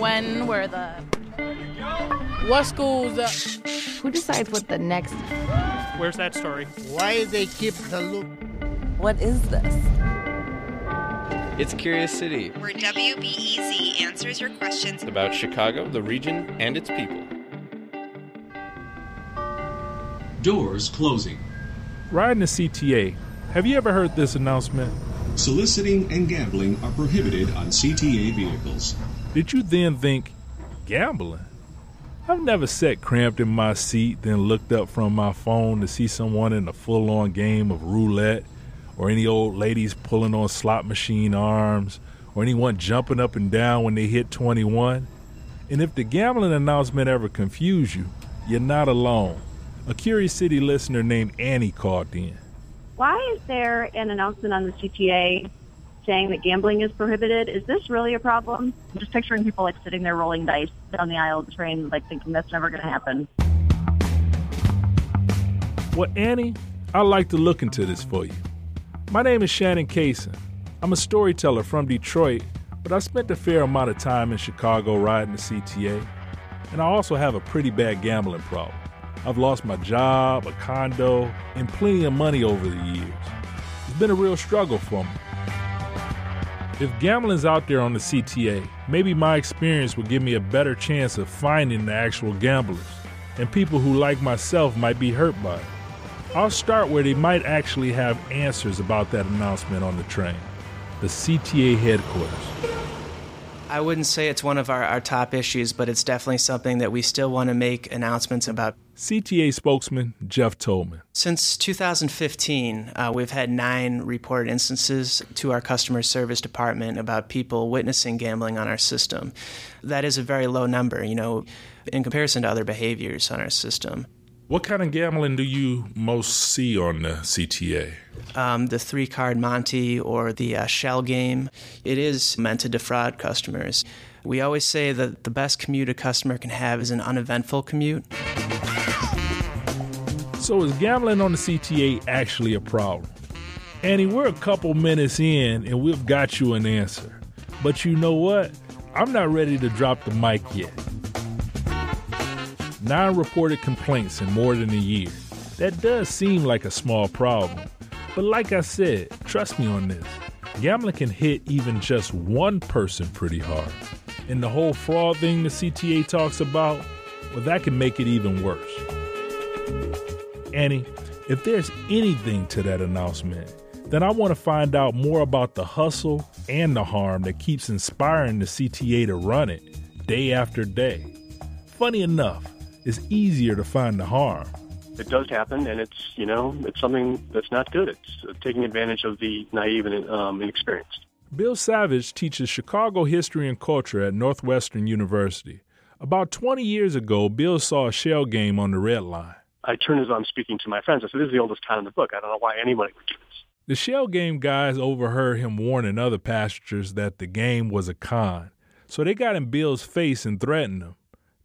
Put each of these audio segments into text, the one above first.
When were the what schools? Uh, Who decides what the next? Where's that story? Why they keep the loop? What is this? It's Curious City, where WBEZ answers your questions about Chicago, the region, and its people. Doors closing. Riding the CTA. Have you ever heard this announcement? Soliciting and gambling are prohibited on CTA vehicles. Did you then think, gambling? I've never sat cramped in my seat, then looked up from my phone to see someone in a full on game of roulette, or any old ladies pulling on slot machine arms, or anyone jumping up and down when they hit 21. And if the gambling announcement ever confused you, you're not alone. A Curious City listener named Annie called in. Why is there an announcement on the CTA saying that gambling is prohibited. Is this really a problem? I'm just picturing people like sitting there rolling dice down the aisle of the train, like thinking that's never going to happen. Well, Annie, I'd like to look into this for you. My name is Shannon Cason. I'm a storyteller from Detroit, but I spent a fair amount of time in Chicago riding the CTA. And I also have a pretty bad gambling problem. I've lost my job, a condo, and plenty of money over the years. It's been a real struggle for me. If gambling's out there on the CTA, maybe my experience would give me a better chance of finding the actual gamblers, and people who, like myself, might be hurt by it. I'll start where they might actually have answers about that announcement on the train the CTA headquarters. I wouldn't say it's one of our, our top issues, but it's definitely something that we still want to make announcements about. CTA spokesman Jeff Tolman. Since 2015, uh, we've had nine reported instances to our customer service department about people witnessing gambling on our system. That is a very low number, you know, in comparison to other behaviors on our system. What kind of gambling do you most see on the CTA? Um, the three card Monte or the uh, shell game. It is meant to defraud customers. We always say that the best commute a customer can have is an uneventful commute. So, is gambling on the CTA actually a problem? Annie, we're a couple minutes in and we've got you an answer. But you know what? I'm not ready to drop the mic yet nine reported complaints in more than a year. That does seem like a small problem. But like I said, trust me on this gambling can hit even just one person pretty hard. And the whole fraud thing the CTA talks about, well, that can make it even worse. Annie, if there's anything to that announcement, then I want to find out more about the hustle and the harm that keeps inspiring the CTA to run it day after day. Funny enough, it's easier to find the harm. It does happen, and it's you know it's something that's not good. It's uh, taking advantage of the naive and um, inexperienced. Bill Savage teaches Chicago history and culture at Northwestern University. About 20 years ago, Bill saw a shell game on the red line. I turned as I'm speaking to my friends. I said, "This is the oldest town in the book. I don't know why anybody would do this." The shell game guys overheard him warning other passengers that the game was a con, so they got in Bill's face and threatened him.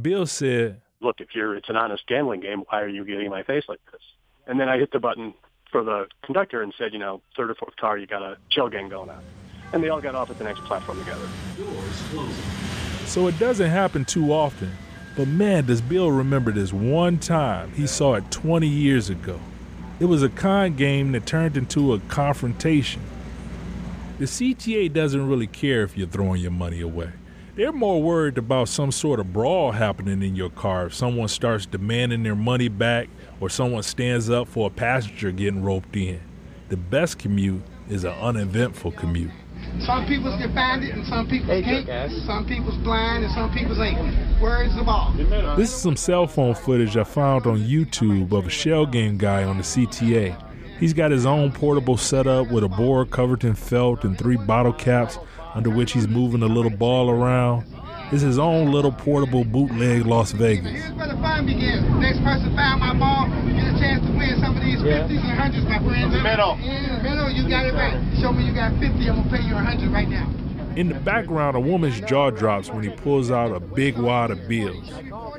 Bill said, look, if you're it's an honest gambling game, why are you getting my face like this? And then I hit the button for the conductor and said, you know, third or fourth car, you got a shell game going on. And they all got off at the next platform together. So it doesn't happen too often. But man, does Bill remember this one time he saw it 20 years ago. It was a con game that turned into a confrontation. The CTA doesn't really care if you're throwing your money away. They're more worried about some sort of brawl happening in your car if someone starts demanding their money back or someone stands up for a passenger getting roped in. The best commute is an uneventful commute. Some people's can find it and some people can't. Some people's blind and some people's ain't. Where is the ball? This is some cell phone footage I found on YouTube of a shell game guy on the CTA. He's got his own portable setup with a board covered in felt and three bottle caps under which he's moving a little ball around, is his own little portable bootleg Las Vegas. Here's where the fun begins. Next person found my ball, get a chance to win some of these 50s and 100s, my friends. Middle. In the middle, you got it right. Show me you got 50, I'm going to pay you 100 right now. In the background, a woman's jaw drops when he pulls out a big wad of bills.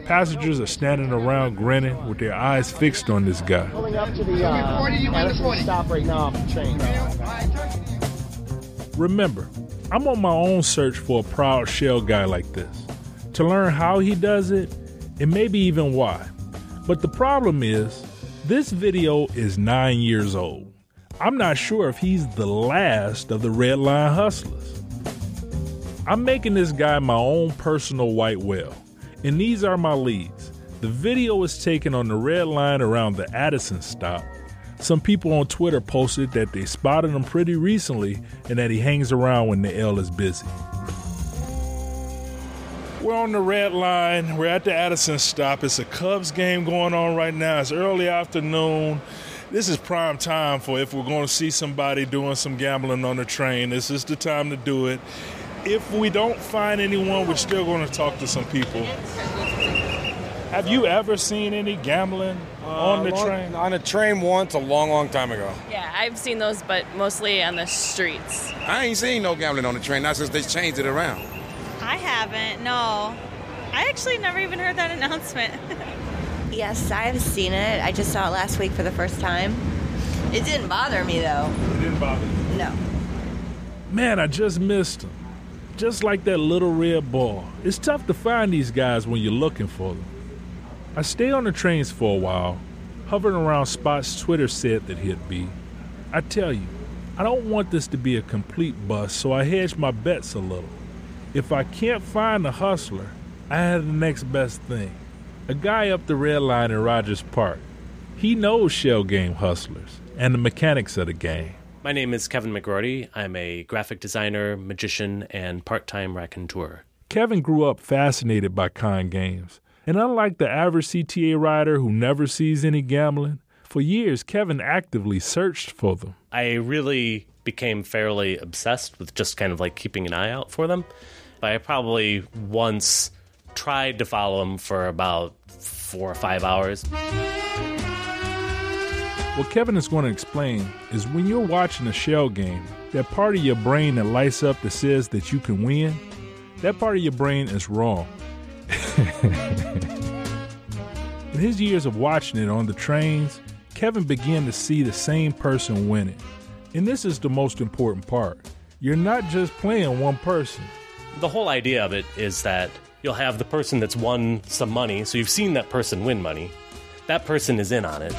Passengers are standing around grinning with their eyes fixed on this guy. Pulling up to the uh, 40, you win the Addison 40. stop right now off the train. Remember, I'm on my own search for a proud shell guy like this to learn how he does it and maybe even why. But the problem is, this video is nine years old. I'm not sure if he's the last of the Red Line hustlers. I'm making this guy my own personal white whale, and these are my leads. The video was taken on the red line around the Addison stop. Some people on Twitter posted that they spotted him pretty recently and that he hangs around when the L is busy. We're on the red line. We're at the Addison stop. It's a Cubs game going on right now. It's early afternoon. This is prime time for if we're going to see somebody doing some gambling on the train. This is the time to do it. If we don't find anyone, we're still going to talk to some people. Have you ever seen any gambling Uh, on the long- train? On a train once, a long, long time ago. Yeah, I've seen those, but mostly on the streets. I ain't seen no gambling on the train, not since they changed it around. I haven't, no. I actually never even heard that announcement. Yes, I've seen it. I just saw it last week for the first time. It didn't bother me though. It didn't bother you? No. Man, I just missed them. Just like that little red ball. It's tough to find these guys when you're looking for them. I stay on the trains for a while, hovering around spots Twitter said that he'd be. I tell you, I don't want this to be a complete bust, so I hedge my bets a little. If I can't find the hustler, I have the next best thing. A guy up the red line in Rogers Park. He knows shell game hustlers and the mechanics of the game. My name is Kevin McGrorty. I'm a graphic designer, magician, and part time raconteur. Kevin grew up fascinated by con games, and unlike the average CTA rider who never sees any gambling, for years Kevin actively searched for them. I really became fairly obsessed with just kind of like keeping an eye out for them. I probably once tried to follow them for about four or five hours. What Kevin is going to explain is when you're watching a shell game, that part of your brain that lights up that says that you can win, that part of your brain is wrong. In his years of watching it on the trains, Kevin began to see the same person winning. And this is the most important part. You're not just playing one person. The whole idea of it is that you'll have the person that's won some money, so you've seen that person win money. That person is in on it.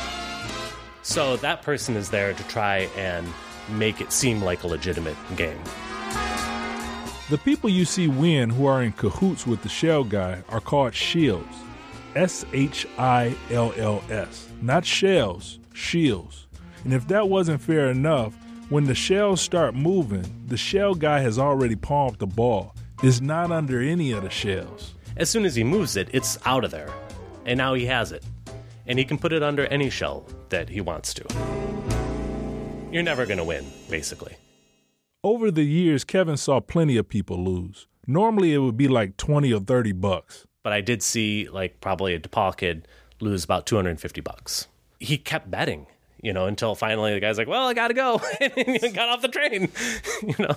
So that person is there to try and make it seem like a legitimate game. The people you see win who are in cahoots with the shell guy are called shills. S H I L L S. Not shells, shills. And if that wasn't fair enough, when the shells start moving, the shell guy has already palmed the ball. It's not under any of the shells. As soon as he moves it, it's out of there. And now he has it. And he can put it under any shell that he wants to. You're never going to win, basically. Over the years, Kevin saw plenty of people lose. Normally, it would be like 20 or 30 bucks. But I did see, like, probably a DePaul kid lose about 250 bucks. He kept betting, you know, until finally the guy's like, well, I got to go. and he got off the train, you know.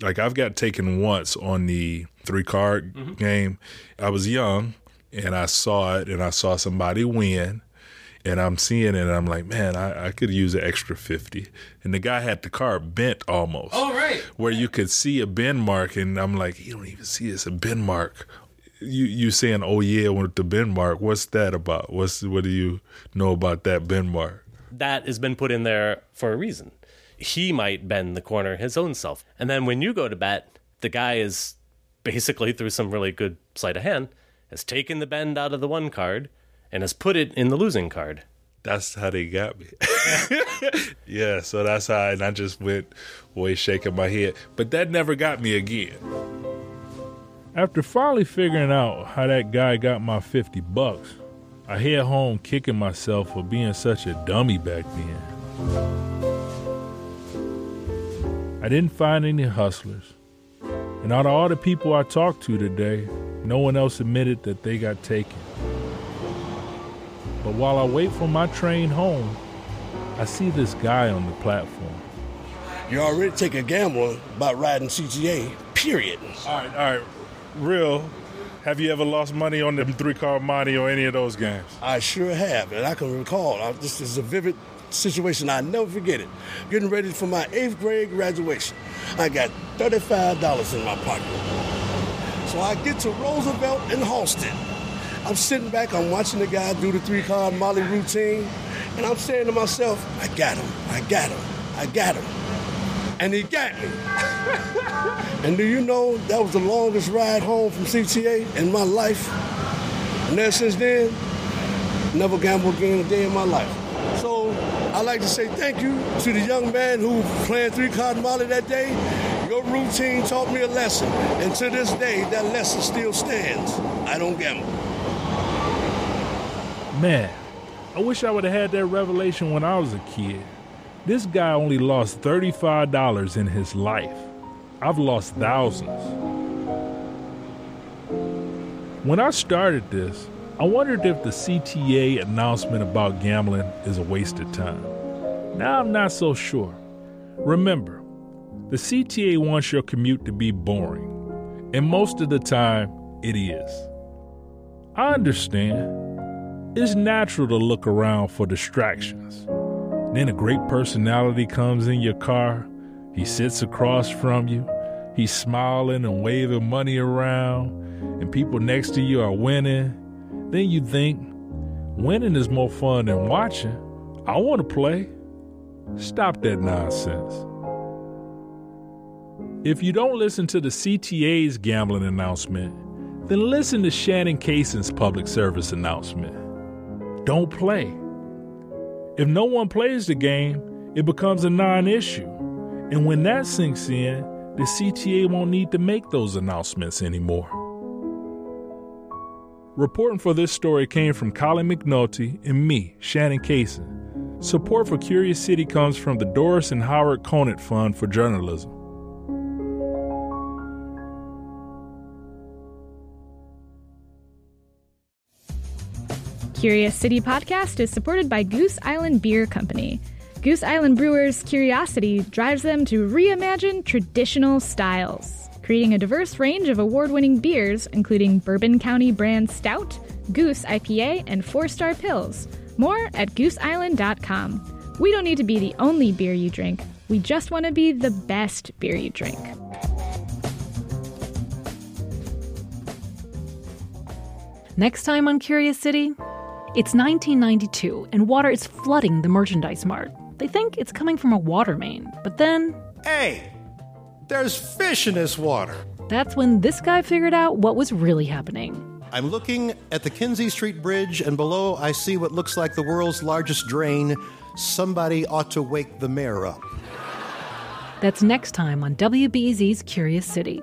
Like, I've got taken once on the three card Mhm. game. I was young and I saw it and I saw somebody win. And I'm seeing it and I'm like, man, I, I could use an extra 50. And the guy had the card bent almost. Oh, right. Where you could see a bend mark. And I'm like, you don't even see it's a bend mark. You you saying, oh yeah, with the bend mark. What's that about? What's what do you know about that bend mark? that has been put in there for a reason. He might bend the corner his own self. And then when you go to bet, the guy is basically through some really good sleight of hand has taken the bend out of the one card and has put it in the losing card. That's how they got me. yeah, so that's how, and I just went away shaking my head. But that never got me again. After finally figuring out how that guy got my 50 bucks, I head home kicking myself for being such a dummy back then. I didn't find any hustlers, And out of all the people I talked to today, no one else admitted that they got taken. But while I wait for my train home, I see this guy on the platform. You already take a gamble about riding CTA, period. All right, all right. Real, have you ever lost money on them three card money or any of those games? I sure have, and I can recall. I, this is a vivid situation. I never forget it. Getting ready for my eighth grade graduation. I got $35 in my pocket. So I get to Roosevelt and Halsted. I'm sitting back, I'm watching the guy do the three card Molly routine, and I'm saying to myself, I got him, I got him, I got him. And he got me. and do you know that was the longest ride home from CTA in my life? And ever since then, never gambled again a day in my life. So I'd like to say thank you to the young man who playing three card Molly that day. Your routine taught me a lesson, and to this day, that lesson still stands. I don't gamble. Man, I wish I would have had that revelation when I was a kid. This guy only lost $35 in his life. I've lost thousands. When I started this, I wondered if the CTA announcement about gambling is a waste of time. Now I'm not so sure. Remember, the CTA wants your commute to be boring, and most of the time, it is. I understand. It's natural to look around for distractions. Then a great personality comes in your car. He sits across from you. He's smiling and waving money around, and people next to you are winning. Then you think, winning is more fun than watching. I want to play. Stop that nonsense. If you don't listen to the CTA's gambling announcement, then listen to Shannon Cason's public service announcement. Don't play. If no one plays the game, it becomes a non issue. And when that sinks in, the CTA won't need to make those announcements anymore. Reporting for this story came from Colin McNulty and me, Shannon Cason. Support for Curious City comes from the Doris and Howard Conant Fund for Journalism. Curious City podcast is supported by Goose Island Beer Company. Goose Island Brewers' curiosity drives them to reimagine traditional styles, creating a diverse range of award winning beers, including Bourbon County brand Stout, Goose IPA, and four star Pils. More at gooseisland.com. We don't need to be the only beer you drink, we just want to be the best beer you drink. Next time on Curious City, it's 1992 and water is flooding the merchandise mart. They think it's coming from a water main, but then. Hey! There's fish in this water! That's when this guy figured out what was really happening. I'm looking at the Kinzie Street Bridge, and below I see what looks like the world's largest drain. Somebody ought to wake the mayor up. That's next time on WBEZ's Curious City.